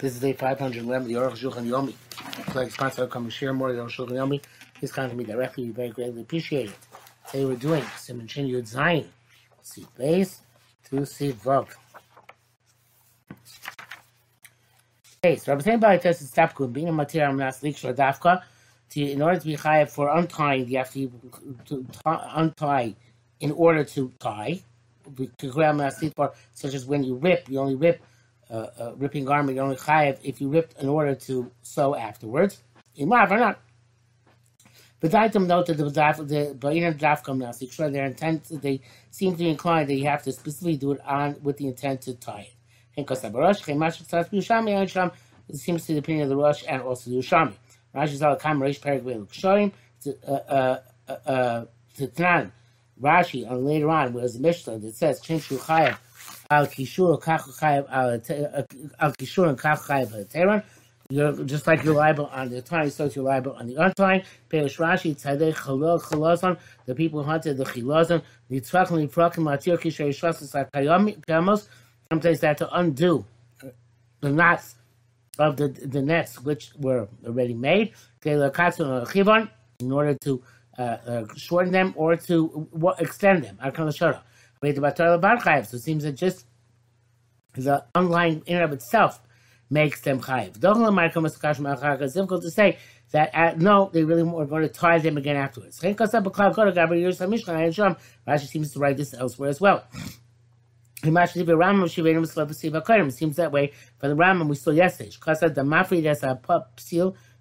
This is day 511, the Aruch Shulchan Yomi. Like sponsor come share more of the Yomi. Please contact me directly. We very greatly appreciate it. Today we're doing Simon Shin Yud Zayin. See base to see Vav. Okay, so Rabbi Sain Bali Tes is Tapkun, being a material not leak Dafka. In order to be high for untying, you have to, to untie in order to tie. Such as when you rip, you only rip uh, ripping garment, you only chayev if you ripped in order to sew afterwards. Imav or not. But I them note that the the Ba'inan Dafkam now, so their intent, they seem to be inclined that you have to specifically do it on with the intent to tie it. And Kosabarosh, Chemash Tzat Yushami, and Sham, it seems to the opinion of the Rosh and also the Yushami. Rashi Zal Kam Reish uh, uh, to Tnan, Rashi, and later on, whereas the Mishnah that says, Chinshu Chayev, al kishur al kishur and kach chayav You're just like you're liable on the tie, so you're liable on the untie. Perish Rashi tzadei chalol chalazon. The people who hunted the chilazon. Nitzvachim niprakim matir kisher yishvasas kayamos. Sometimes they had to undo the knots of the the nets which were already made. In order to uh, uh, shorten them or to uh, extend them. So it seems that just the underlying in and of itself makes them chayiv. It's difficult to say that uh, no, they really were going to tie them again afterwards. Rashi seems to write this elsewhere as well. It seems that way for the Rambam we saw yesterday. the mafri that's a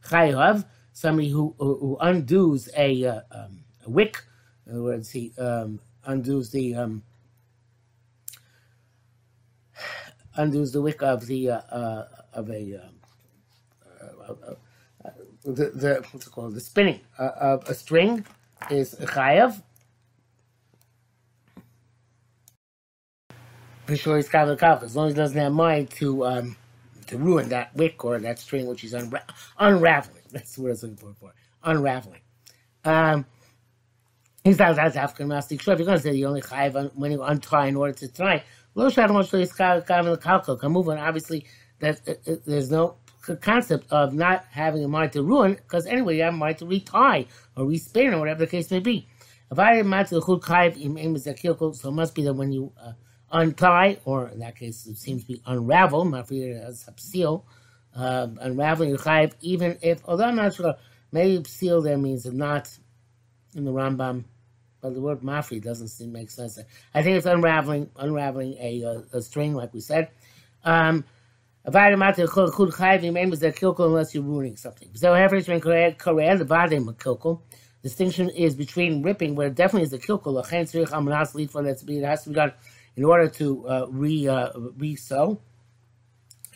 chayav, somebody who, who, who undoes a, uh, um, a wick, in other words, he um, undoes the um, undoes the wick of the uh, uh, of a um, uh, uh, the, the what's it called the spinning of a string is chayav. As long as he doesn't have mind to um, to ruin that wick or that string which he's unra- unraveling. That's what I was looking for. for. Unraveling. Um, he says that's African mastic. Sure, if you're going to say you only chayav when you untie in order to tie, obviously that uh, uh, there's no concept of not having a mind to ruin, because anyway, you have a mind to retie or respin or whatever the case may be. If I didn't mind to the so it must be that when you uh, untie, or in that case, it seems to be unravel, not for you as seal, uh, unraveling your chayiv, even if, although I'm not sure, maybe seal there means not in the Rambam but the word mafri doesn't seem to make sense. I think it's unraveling unraveling a, a, a string, like we said. Um, unless you're ruining something. So, the Distinction is between ripping, where it definitely is the kilkul. It has to be done in order to uh, re uh, re sew,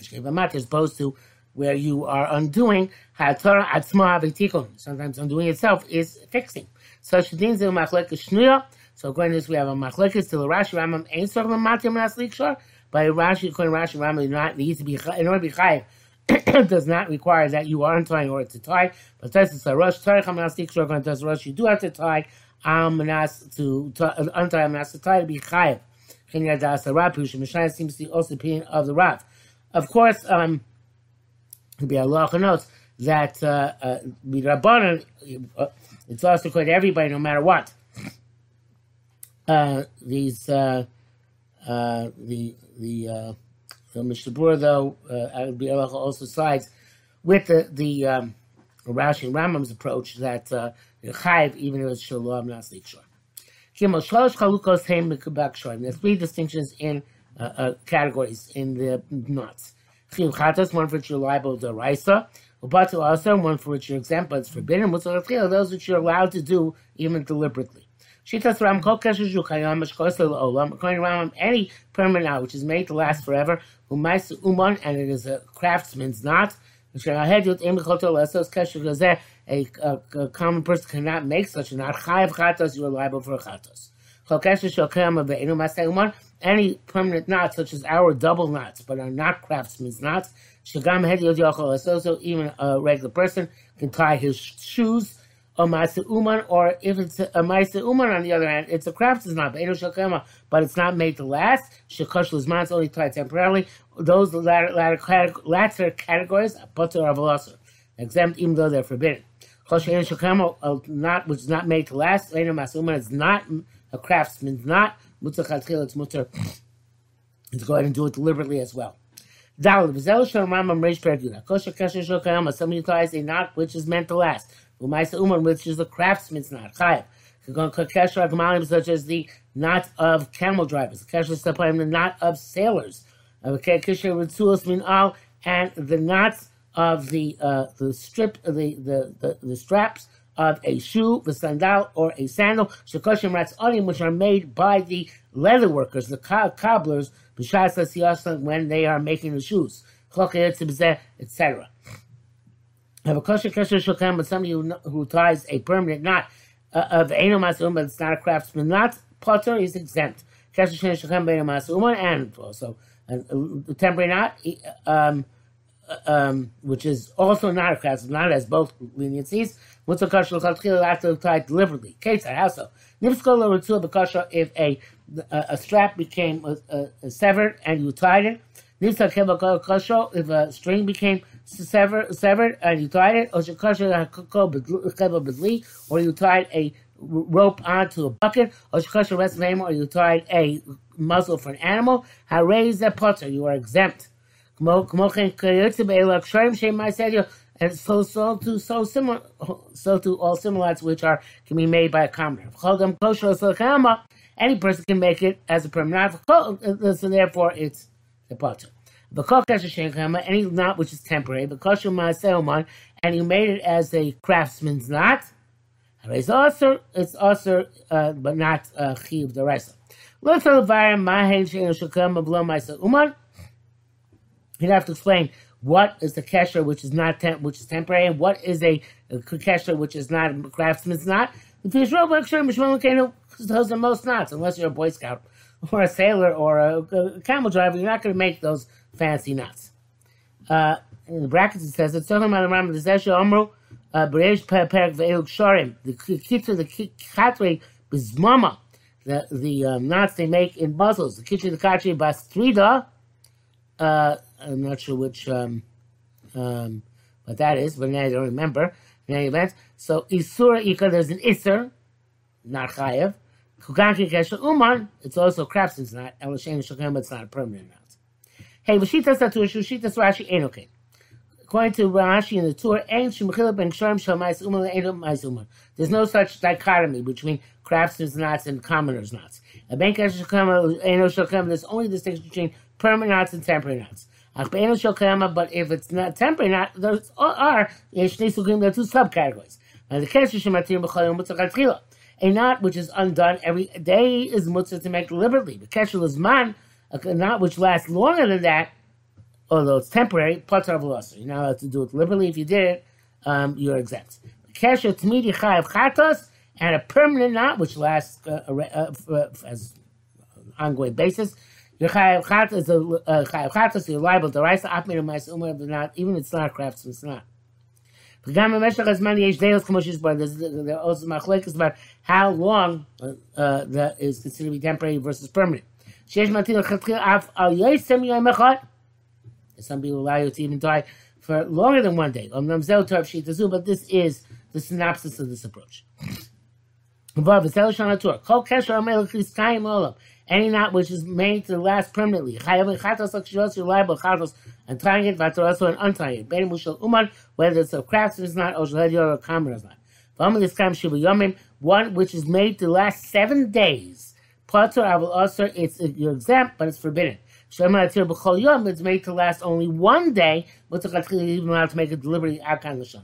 as opposed to where you are undoing. Sometimes undoing itself is fixing. Such things in machlekes shnuya. So according to this, we have a machlekes to the Rashi Rambam ain't sort of matim. By Rashi, according to Rashi Rambam, not needs to be in order to be chayiv. does not require that you are untying in order to tie. But this is a Rosh. Tarich Hamanastik Shor, according to Rosh, you do have to tie Amanas to, to untie Amanas to tie to be chayiv. Chinyadas Rapush, Mishnah seems to be also opinion of the Rav. Of course, um, to be Allah notes that uh, uh, Rabbanan, uh, it's also to everybody, no matter what. Uh, these uh, uh, the the uh, the Mishnah though uh, also sides with the the um, Rashi and Rambam's approach that uh, Chayiv even if it's Shalom Naslik Mikabak Shor. There's three distinctions in uh, uh, categories in the knots. Chatas, one for which you're liable to Raisa, but also one for which you're exempt, but it's forbidden. Those which you're allowed to do even deliberately. Shitas Ram. According to Ram, any permanent which is made to last forever, Umais Uman, and it is a craftsman's knot. A, a, a common person cannot make such a knot. Chayav chatos, you are liable for chatos. Any permanent knots, such as our double knots, but are not craftsman's knots, Shagam also even a regular person can tie his shoes or Maisa Uman, or if it's a Maisa Uman on the other hand, it's a craftsman's knot, but it's not made to last. Shekosh Lizman, it's only tied temporarily. those latter, latter, latter categories, also exempt even though they're forbidden. Not which is not made to last. It's not a craftsman's not mutzah It's mutter to go ahead and do it deliberately as well. Dal v'zel shel Rambam Reish Perek Kosher kasher. Some knot which is meant to last. Umaisa uman which is a craftsman's knot. Chayav. Kesher agmalim such as the knot of camel drivers. Kesher stepayim the knot of sailors. Kesher ritzulos min al and the knots of the uh, the strip the, the the the straps of a shoe, the sandal, or a sandal, shekoshim rats onim, which are made by the leather workers, the cobblers, when they are making the shoes, etc. Have a kosher kosher shulchan, but somebody who, who ties a permanent knot uh, of eno masum, but it's not a craftsman knot, potter is exempt. Kosher shulchan beino masum, and also a, temporary knot, um, um, which is also not a craftsman not as both leniencies. What's a kosher shulchan have to tie deliberately? Case also. Nifskola ritzua bekosher if a a, a strap became a, a, severed and you tied it. If a string became severed, severed and you tied it, or you tied a rope onto a bucket, or you tied a muzzle for an animal, raise a potter, you are exempt. And so, so to so similar, so to all similars which are can be made by a commoner any person can make it as a permanent. So therefore, it's the potter. Any knot which is temporary, and you made it as a craftsman's knot. It's also it's also uh, but not uh, the rest. Let's You'd have to explain what is the kesher which is not temp, which is temporary, and what is a, a kesher which is not a craftsman's knot. If you those are most knots, unless you're a Boy Scout or a sailor or a, a camel driver, you're not going to make those fancy knots. Uh, in the brackets it says, it's talking about the Rambam, the Zesha Omru, uh, Beresh Perek Ve'iluk Shorim, the Kitzer, the Katre, Bizmama, the, the um, knots they make in muzzles, the Kitzer, the Katre, Bastrida, uh, I'm not sure which, um, um, what that is, but now I don't remember. In any event, so Isura Ika, there's an Isser, not Chayev, Kuganki Kesha Uman, it's also craftsman's knot, Elishain Shokem, but it's not a permanent knot. Hey, Vashita Satur, Shushita Rashi Enokin. According to Rashi in the Ben Sharm Shalmais Uman Ein Mais. There's no such dichotomy between craftsman's knots and commoner's knots. A Ben Kesha Eno Shokem, there's only distinction between permanent knots and temporary knots. But if it's not temporary knot, there are, there are two subcategories. The Kesha Shematir B'chalim Mutzach a knot which is undone every day is mutzah to make deliberately. The kesher is man, a knot which lasts longer than that, although it's temporary, patar of You're not allowed to do it deliberately. If you did it, um, you're exempt. The kesher tmidi chayav chatos, and a permanent knot which lasts uh, uh, uh, as ongoing basis. You're chayav chatas, chayav uh, liable. The rice apmir and mice umar, but not, even it's not crafts, it's not. V'gam b'meshach hazman yesh deos kamoshish bar, there's also machlekes about how long uh, uh, that is considered to be temporary versus permanent. Af al. Some people allow you to even die for longer than one day. But this is the synopsis of this approach. Above. Kol kesher is olam. Any knot which is made to last permanently. Reliable, and tying it, also and untying it. uman, whether it's a craftsman's knot or a commoner's knot. One which is made to last seven days. Platter, I will also, it's you're exempt, but it's forbidden. It's made to last only one day, but even allowed to make it deliberately outcome the shana.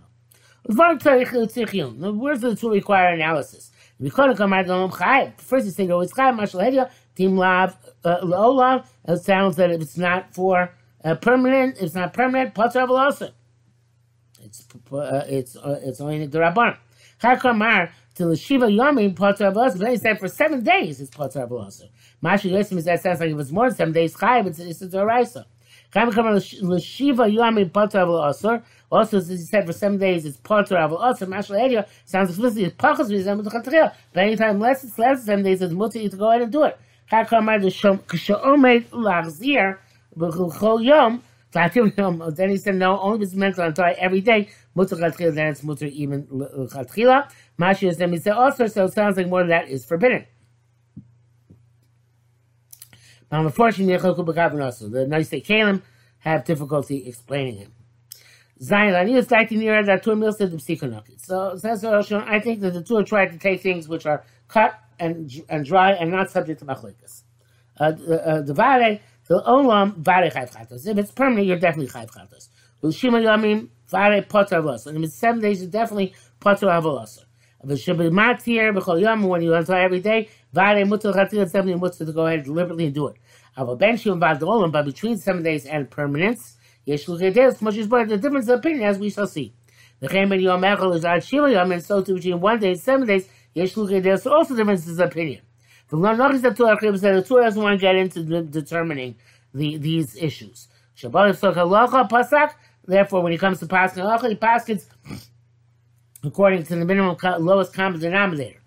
Where's the to require analysis? First, you say, no, it's chayv, mashal hedia, tim lav, uh, It sounds that if it's not for uh, permanent, it's not permanent, potter also. It's, uh, it's, uh, it's only the rabban. Chakamar, to the Shiva Yomim, potter also. But he said for seven days, it's potter also. Masha Yosim is that sounds like if it's more than seven days, chayv, it's, it's a doraisa. Chakamar, Shiva Yomim, potter also. Also, as he said, for seven days it's potter avol also. Mashal area sounds explicitly it's pachas v'zem b'tchatril. But anytime less it's less than seven days, it's mutter to go ahead and do it. Then he said no, only if it's meant to untie every day, mutter chatchila, then it's mutter even chatchila. Mashi is then he said also, so it sounds like more than that is forbidden. Now, unfortunately, the nice day Kalim have difficulty explaining him. Zayin Lanius Daitinira that two meals said the psikonokit. So says I think that the two are trying to take things which are cut and and dry and not subject to machlikas. Uh, uh, the vare the olam vare chayv. If it's permanent, you're definitely chayv chatos. Shima yamim vare potter avos. And if it's seven days, you're definitely avos. But shibbi matir b'chol yom when you untie every day vare mutter chatil seven mutter to go ahead deliberately and do it. Avo ben shim vad but between seven days and permanence. Yesh much is the difference of opinion, as we shall see. The Chemen Yom Echel is Ad Shiva Yom, and so too between one day and seven days, Yesh Luchedes, also differences of opinion. The Nochis the Torah the Torah doesn't want to get into determining the, these issues. Shabbat Yisok Halacha Pasak, therefore, when it comes to Pasak Halacha, he paskins according to the minimum lowest common denominator.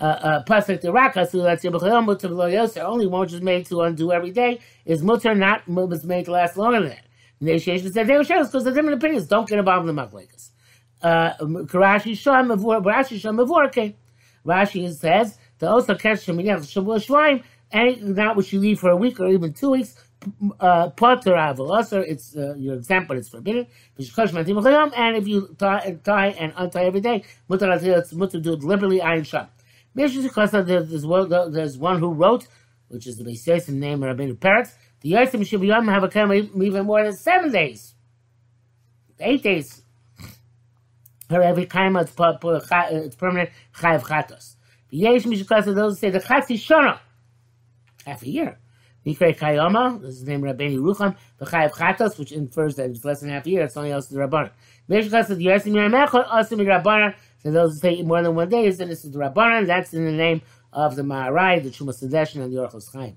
Uh, uh, pasuk the raka, so that's Mutter only one which is made to undo every day, is Mutter not was made to last longer than that. They were shadows because the different opinions don't get involved in the machlekes. Uh, Rashi Sham Rashi Sham Mavorke. Rashi says the also catch Sheminach Shavua Shvaim, and not what you leave for a week or even two weeks. Uh, Potter Avalosar, it's uh, your example, it's forbidden. And if you tie, tie and untie every day, mutar it's mutar do it deliberately. Ayin Sham. There's one, who wrote, which is the Beis name of Rabbeinu Peretz the Yosim Shiviyam have a come even more than seven days, eight days. Or every time it's, permanent chayav chatos. The Yesh Mishukasa, those say the chatzi shana, half a year. Mikre Kayama, this is named Rabbeinu Rucham, the chayav chatos, which infers that it's less than half a year, it's only also the Rabbanan. Mishukasa, the Yosim Yaramechot, also the Rabbanan, so those who say more than one day, is then this is the Rabbanan, that's in the name of the Maharai, the Chumas and the Orchos Chaim.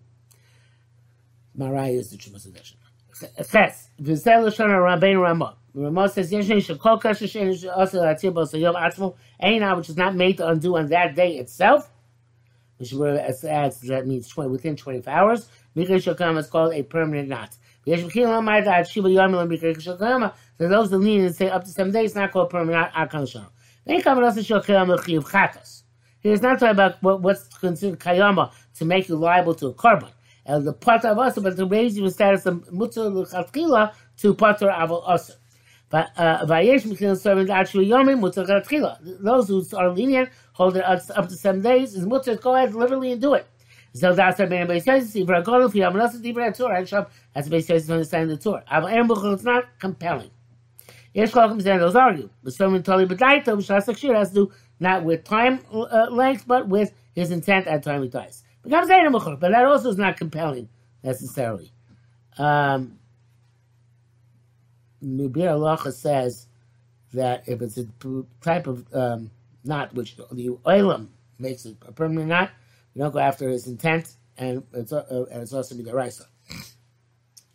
Marai is the Chumas edition. Ches, v'zel l'shon Rabbeinu Ramah. Ramah says, Yesh shekol kasher shein also latzir bo sayom atzmo, now which is not made to undo on that day itself, which adds, that means 20, within 24 hours, Mikra Shokama is called a permanent knot. Yesh v'chil l'may da'at shiva yom l'mikra Shokama, so those that lean and say up to seven days, not called permanent knot, akal shon. Then he comes also Shokama l'chiv chatas. He is not talking about what, what's considered kayama to make you liable to a korban and the part of us, but to raise you status of mutzah l'chatchila to aval aser. But uh, vayesh mechil servant actually yomim mutzah l'chatchila. Those who are lenient, hold it up to seven days, is mutzah, go ahead literally and do it. So that's what Ben Beis says. If you're going to have another Dibra Torah, and Shab, as Beis says, to understand the Torah. Aval Aaron Buchel, it's not compelling. Yesh Chalkim Zen, those argue. But in Tali B'daita, Akshir, has to do not with time uh, length, but with his intent at the time he dies. But that also is not compelling necessarily. Um, Alacha says that if it's a type of um, knot which the oilam makes it a permanent knot, you don't go after his intent, and it's, uh, and it's also midaraisa.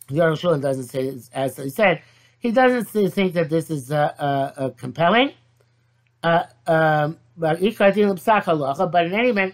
Yerushua doesn't say, as he said, he doesn't think that this is uh, uh, uh compelling. Uh, um, but in any event,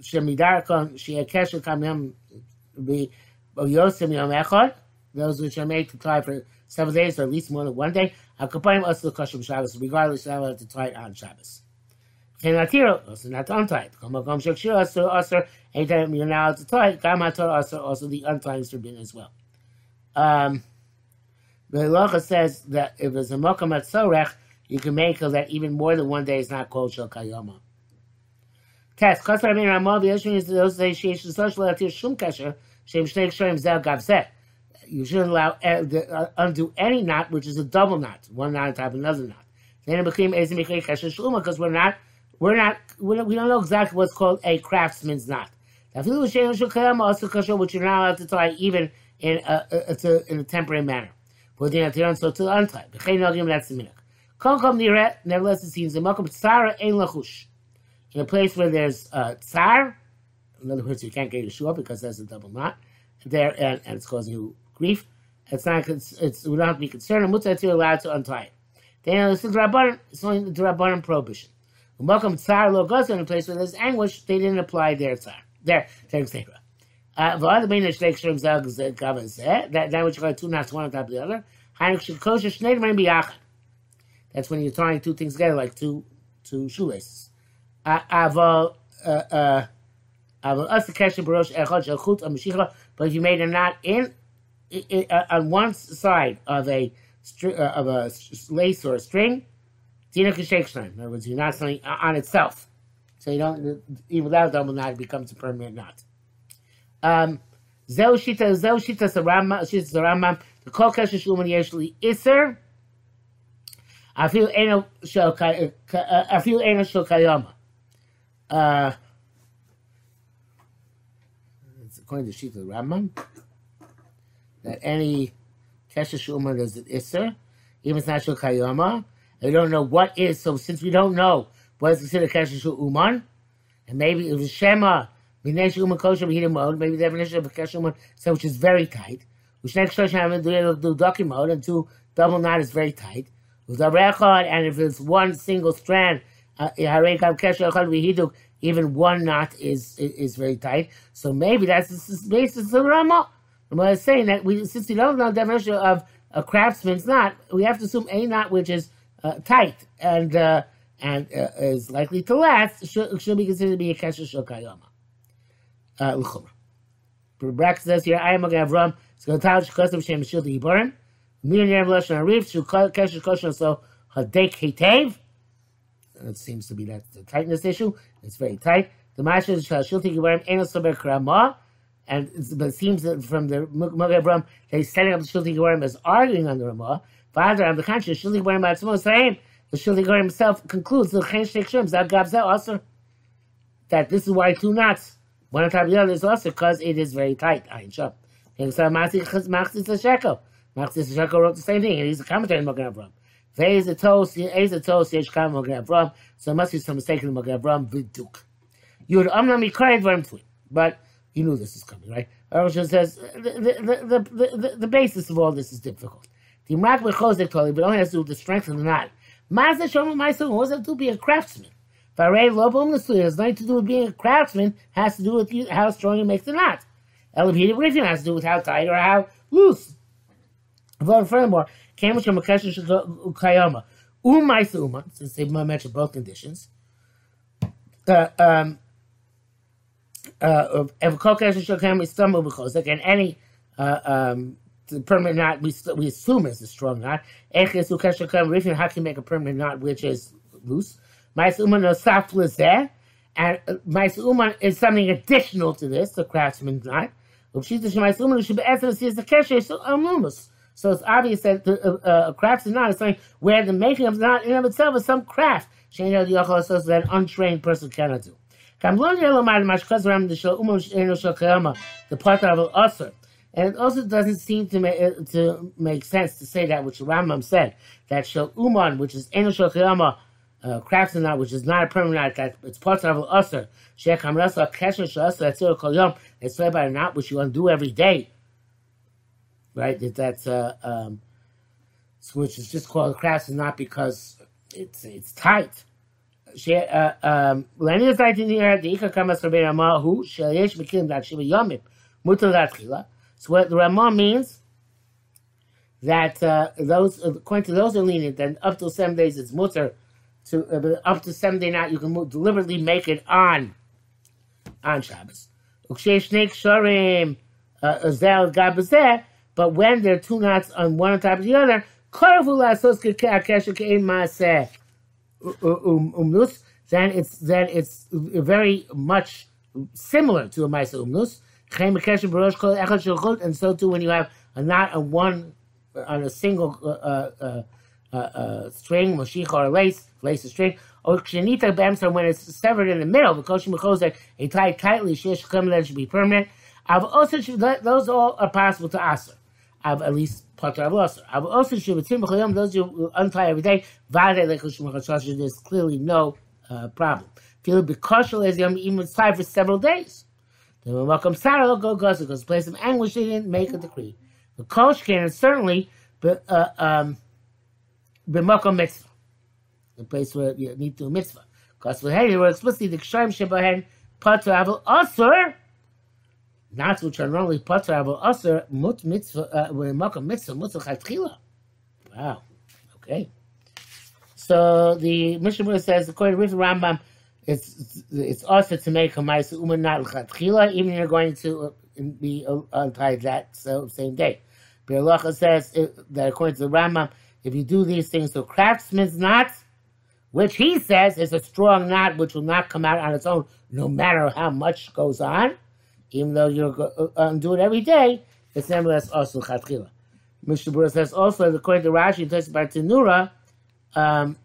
shemidarkon sheyakesher kamyam be yosim yom echad, those which are made to tie for seven days or at least more than one day, akapaim also kosher Shabbos, regardless of how to tie it on Shabbos. Kenatiro, also not to untie it. Kamakom shakshir also, also, anytime you're allowed to tie it, gamator also, also the untying is forbidden as well. Um, the halacha says that if it's a mokam at sorech, you can make that even more than one day is not called shal kayama. Test. Chas Rabbein Ramah v'yeshvin is those say sheyesh l'sosh le'atir shum kasher shem shnei. You shouldn't allow uh, uh, undo any knot, which is a double knot, one knot on top of another knot. Then it became ezim michrei kasher shluma because we're not, we're not, we don't, we don't know exactly what's called a craftsman's knot. Also which you're not allowed to tie even in a, it's a, in a temporary manner. But the Atiran so to untie. That's the minhag. Kom nireh, nevertheless it seems, the makom ein lachush. In a place where there's uh, tsar, in other words, you can't get up because there's a double knot there, and, and it's causing you grief. It's not. It's, it's we don't have to be concerned. And mutzah you're allowed to untie it. Then this is rabbanon. It's only the rabbanon prohibition. Welcome tsar lo goes in a place where there's anguish. They didn't apply their tsar. Their tzera. Uh, v'ad bein shnei kshrim zag gava zeh. That which you got two knots one on top of the other. Heinrich shekosher shnei biyachad. That's when you're tying two things together like two two shoelaces. Aval uh uh. But if you made a knot in, uh, on one side of a of a lace or a string, Dina In other words, you're not something on itself. So you don't, even without double knot, becomes a permanent knot. Um, Zeu shita, zeu shita sarama, shita sarama, the kol kasha shuman yeshli shel afil eno shel kayama. Uh, according to the Shita Rambam, that any Kesha Shuman is an Isser, even if it's not Shul Kayama. We don't know what is, so since we don't know what is considered Kesha Shul Uman, and maybe it was Shema, Minesh Uman Kosher mode, maybe the definition of a Kesha Uman, so which is very tight, which next I have to do Ducky mode, and two double knot is very tight. With the record, and if it's one single strand, even one knot is, is, very tight. So maybe that's the basis of the Rama. Rama is saying that we, since we don't know the definition of a craftsman's knot, we have to assume a knot which is uh, tight and uh, and uh, is likely to last should, should be considered to be a kesher shokayama. Uh, Brack says here, I am a Gavram, Skatal Shkosim Shem Shil Yibarim, Mir Yer Lashon Arif, Shu Kesher Kosher So Hadek Hetev. It seems to be that the tightness issue. It's very tight. The Masha Shilti Gibarim Eno Saber Krama, and but it seems that from the that he's setting up the Shilti Gibarim as arguing on the Ramah. Father, on the contrary, Shilti Gibarim Batzmo saying the Shilti Gibarim himself concludes the Chen Shek Shem Zad Gabzel also that this is why two knots one on top of the other is also because it is very tight. Ayin Shab. And so Machzis Shekel. Machzis Shekel wrote the same thing, and he's a commentator in Magen Avram. So it must be some mistake in the Magen Avram Viduk. You would amna mikray dvarim tui. But you knew this is coming, right? Arushon says the, the, the, the, the basis of all this is difficult. The Imrak bechozek totally, but only has to do with the strength of the knot. Mazda shomu ma'asu, what does it do to be a craftsman? Varei lobum l'suya has nothing to do with being a craftsman, has to do with how strong you make the knot. Elevity Rifin has to do with how tight or how loose. Furthermore, Kamish and Makasha Kayama. Umaisa Uma, since they mentioned both conditions. Uh, um, uh, and any uh, um, permanent knot we, we assume is a strong knot. How can make a permanent knot which is loose? And uh, Uman is something additional to this, the craftsman knot. So it's obvious that the, uh, uh, a craft is not is something where the making of not in of itself is some craft. The that an untrained person cannot do. The part of usher. And it also doesn't seem to make, uh, to make sense to say that which Rambam said, that Shal Uman, which is Eno Kiyama, uh, crafts not, which is not a permanent that it's part of usher. Sheikh Hamrasa Kesher Shal Usher, that's Kol Yom, it's by a knot which you undo every day right? That that's uh, um, which is just called crass, and not because it's it's tight. Uh, um, so what the Ramah means that uh, those according to those are lenient, then up to seven days it's mutter to uh, up to seven day night you can deliberately make it on on Shabbos. But when there are two knots on one on top of the other, then it's then it's very much similar to a Maisa Umnus. And so too when you have a knot on one on a single uh, uh, uh, uh string, moshich or lace, lace a string, or when it's severed in the middle, because she a tight tightly, she should be permanent. I've also those all are possible to aser. I've at least Potter I've also. I've also Shubatim those you untie every day. Vade There's clearly no uh, problem. Feel because as Yom even tie for several days. Then when welcome Sarah go goes place of anguish they didn't make a decree. The Kosh can certainly but uh, um b'makom mitzvah. The place where you need to do mitzvah. Because hey, they were explicitly the Kshaim Shebahen Potter Avil Asur not which are normally potter aber aser mut mitzvah uh, makom mitzvah mutzah chatchila. Wow. Okay. So the Mishnah says according to Rambam, it's it's also to make a ma'aser uman not chatchila, even you're going to uh, be untied that so same day. But says that according to the Rambam, if you do these things to craftsman's knots, which he says is a strong knot which will not come out on its own, no matter how much goes on even though you're uh, um, do it every day, it's nevertheless also chatchila. Mishnah Berurah says also, according to Rashi, talks about tenura, um,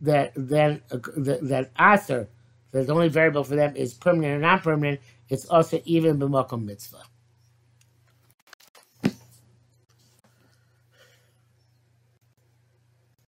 that then uh, that, that aser, that the only variable for them is permanent or non permanent. It's also even b'makom mitzvah.